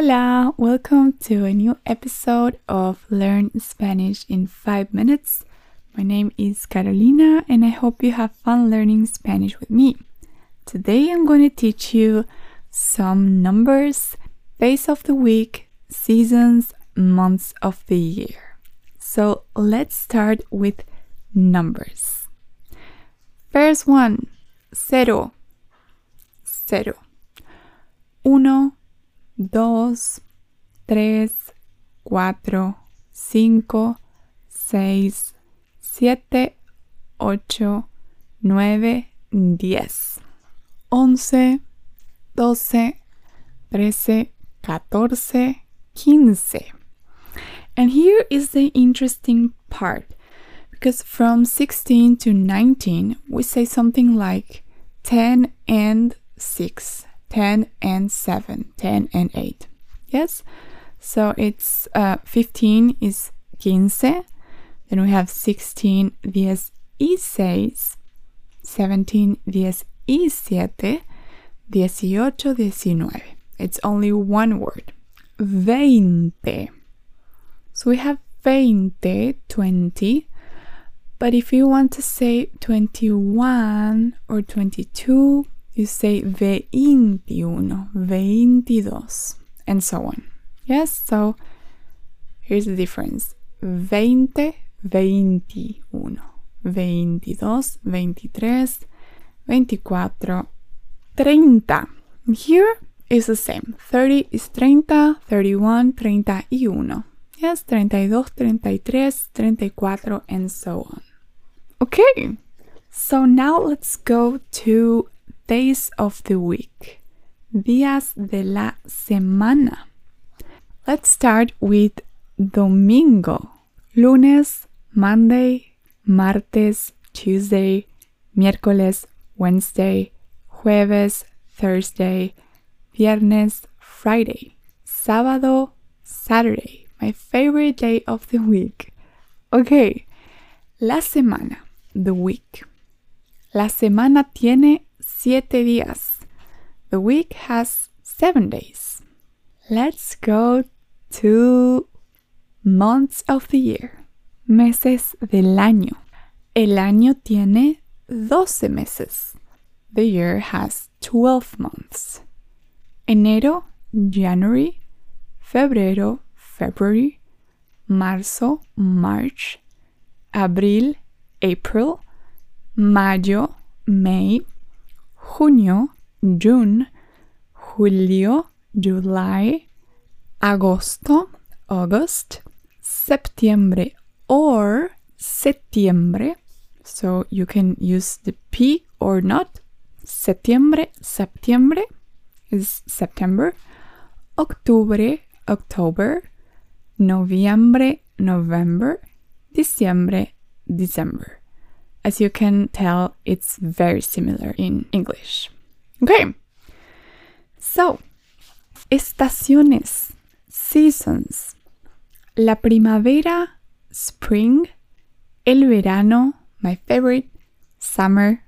Hola, welcome to a new episode of Learn Spanish in 5 Minutes. My name is Carolina and I hope you have fun learning Spanish with me. Today I'm going to teach you some numbers, days of the week, seasons, months of the year. So let's start with numbers. First one, cero, cero. Uno, dos, tres, cuatro, cinco, seis, siete, ocho, nueve, diez, once, doce, trece, catorce, quince. And here is the interesting part because from 16 to 19 we say something like 10 and 6 10 and 7, 10 and 8. Yes? So it's uh, 15 is 15. Then we have 16, 10 y 6. 17, 10 y 7. 18, 19. It's only one word. 20. So we have 20, 20. But if you want to say 21 or 22, you say veintiuno, veintidós, and so on. Yes, so here's the difference. Veinte, veintiuno, veintidós, veintitrés, veinticuatro, treinta. Here is the same. 30 is treinta, thirty-one, treinta y uno. Yes, treinta y dos, treinta y tres, treinta y cuatro, and so on. Okay, so now let's go to days of the week. Días de la semana. Let's start with domingo. Lunes, Monday, martes, Tuesday, miércoles, Wednesday, jueves, Thursday, viernes, Friday, sábado, Saturday, my favorite day of the week. Okay, la semana, the week. La semana tiene siete días. The week has seven days. Let's go to months of the year. Meses del año. El año tiene 12 meses. The year has 12 months. Enero, January, febrero, February, marzo, March, abril, April, mayo, May, junio, June, julio, July, agosto, August, septiembre or setiembre. So you can use the P or not. Septiembre, septiembre is September. Octubre, October. Noviembre, November. Diciembre, December. As you can tell, it's very similar in English. Okay, so estaciones, seasons. La primavera, spring. El verano, my favorite, summer.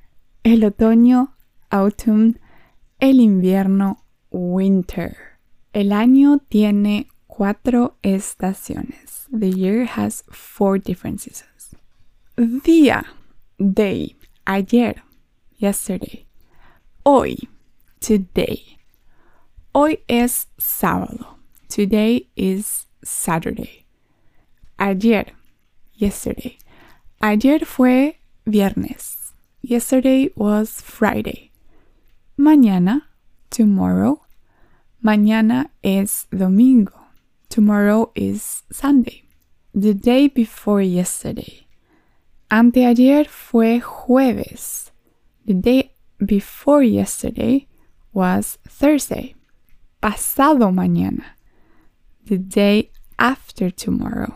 El otoño, autumn. El invierno, winter. El año tiene cuatro estaciones. The year has four different seasons. Día day, ayer, yesterday. Hoy, today. Hoy es sábado. Today is Saturday. Ayer, yesterday. Ayer fue viernes. Yesterday was Friday. Mañana, tomorrow. Mañana es domingo. Tomorrow is Sunday. The day before yesterday. Anteayer fue jueves. The day before yesterday was Thursday. Pasado mañana. The day after tomorrow.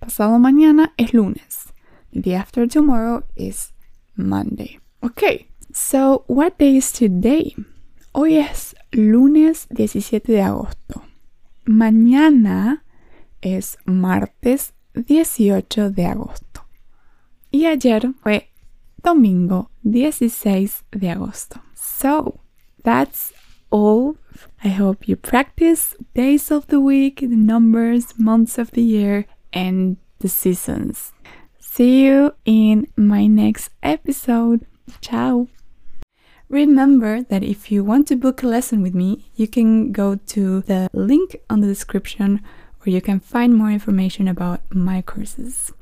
Pasado mañana es lunes. The day after tomorrow is Monday. Okay, so what day is today? Hoy es lunes 17 de agosto. Mañana es martes 18 de agosto. Y ayer fue domingo 16 de agosto. So, that's all I hope you practice days of the week, the numbers, months of the year, and the seasons. See you in my next episode. Ciao. Remember that if you want to book a lesson with me, you can go to the link on the description where you can find more information about my courses.